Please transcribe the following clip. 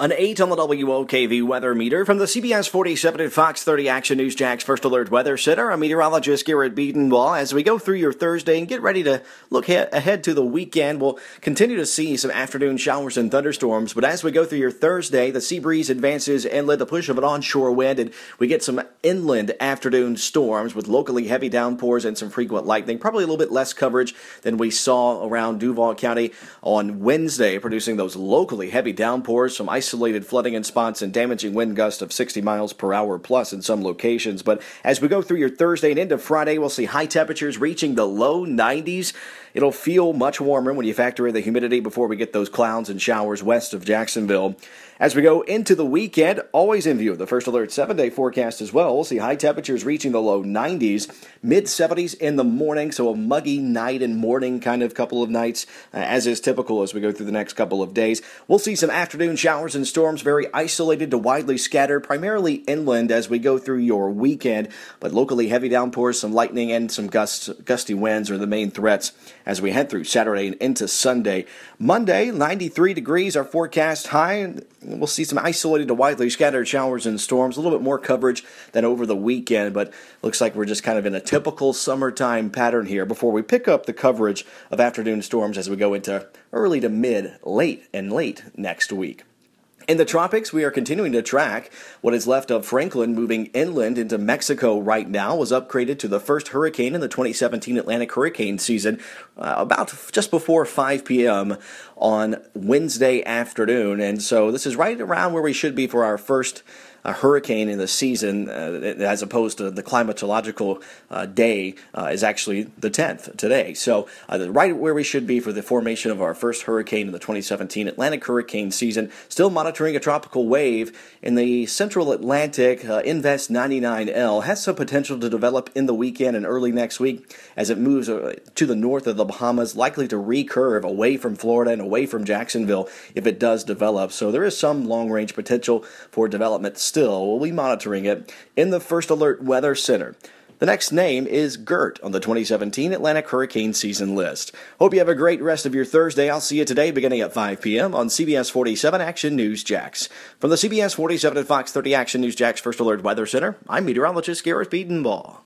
An 8 on the WOKV weather meter from the CBS 47 and Fox 30 Action News Jax First Alert Weather Center. I'm meteorologist Garrett Bedenbaugh. As we go through your Thursday and get ready to look he- ahead to the weekend, we'll continue to see some afternoon showers and thunderstorms. But as we go through your Thursday, the sea breeze advances and inland, the push of an onshore wind, and we get some inland afternoon storms with locally heavy downpours and some frequent lightning. Probably a little bit less coverage than we saw around Duval County on Wednesday, producing those locally heavy downpours, some ice isolated flooding in spots and damaging wind gusts of 60 miles per hour plus in some locations. But as we go through your Thursday and into Friday, we'll see high temperatures reaching the low 90s. It'll feel much warmer when you factor in the humidity before we get those clouds and showers west of Jacksonville. As we go into the weekend, always in view of the first alert seven day forecast as well. We'll see high temperatures reaching the low 90s, mid 70s in the morning, so a muggy night and morning kind of couple of nights, uh, as is typical as we go through the next couple of days. We'll see some afternoon showers and storms, very isolated to widely scattered, primarily inland as we go through your weekend, but locally heavy downpours, some lightning, and some gusts, gusty winds are the main threats as we head through Saturday and into Sunday. Monday, 93 degrees, our forecast high. We'll see some isolated to widely scattered showers and storms, a little bit more coverage than over the weekend, but looks like we're just kind of in a typical summertime pattern here before we pick up the coverage of afternoon storms as we go into early to mid, late, and late next week. In the tropics, we are continuing to track what is left of Franklin moving inland into Mexico right now. Was upgraded to the first hurricane in the 2017 Atlantic hurricane season uh, about just before 5 p.m. on Wednesday afternoon. And so this is right around where we should be for our first a hurricane in the season, uh, as opposed to the climatological uh, day, uh, is actually the 10th today. So, uh, right where we should be for the formation of our first hurricane in the 2017 Atlantic hurricane season. Still monitoring a tropical wave in the central Atlantic. Uh, Invest 99L has some potential to develop in the weekend and early next week as it moves to the north of the Bahamas, likely to recurve away from Florida and away from Jacksonville if it does develop. So, there is some long range potential for development still. We'll be monitoring it in the First Alert Weather Center. The next name is Gert on the 2017 Atlantic Hurricane Season list. Hope you have a great rest of your Thursday. I'll see you today beginning at 5 p.m. on CBS 47 Action News Jax. From the CBS 47 and Fox 30 Action News Jax First Alert Weather Center, I'm meteorologist Garrett Bedenbaugh.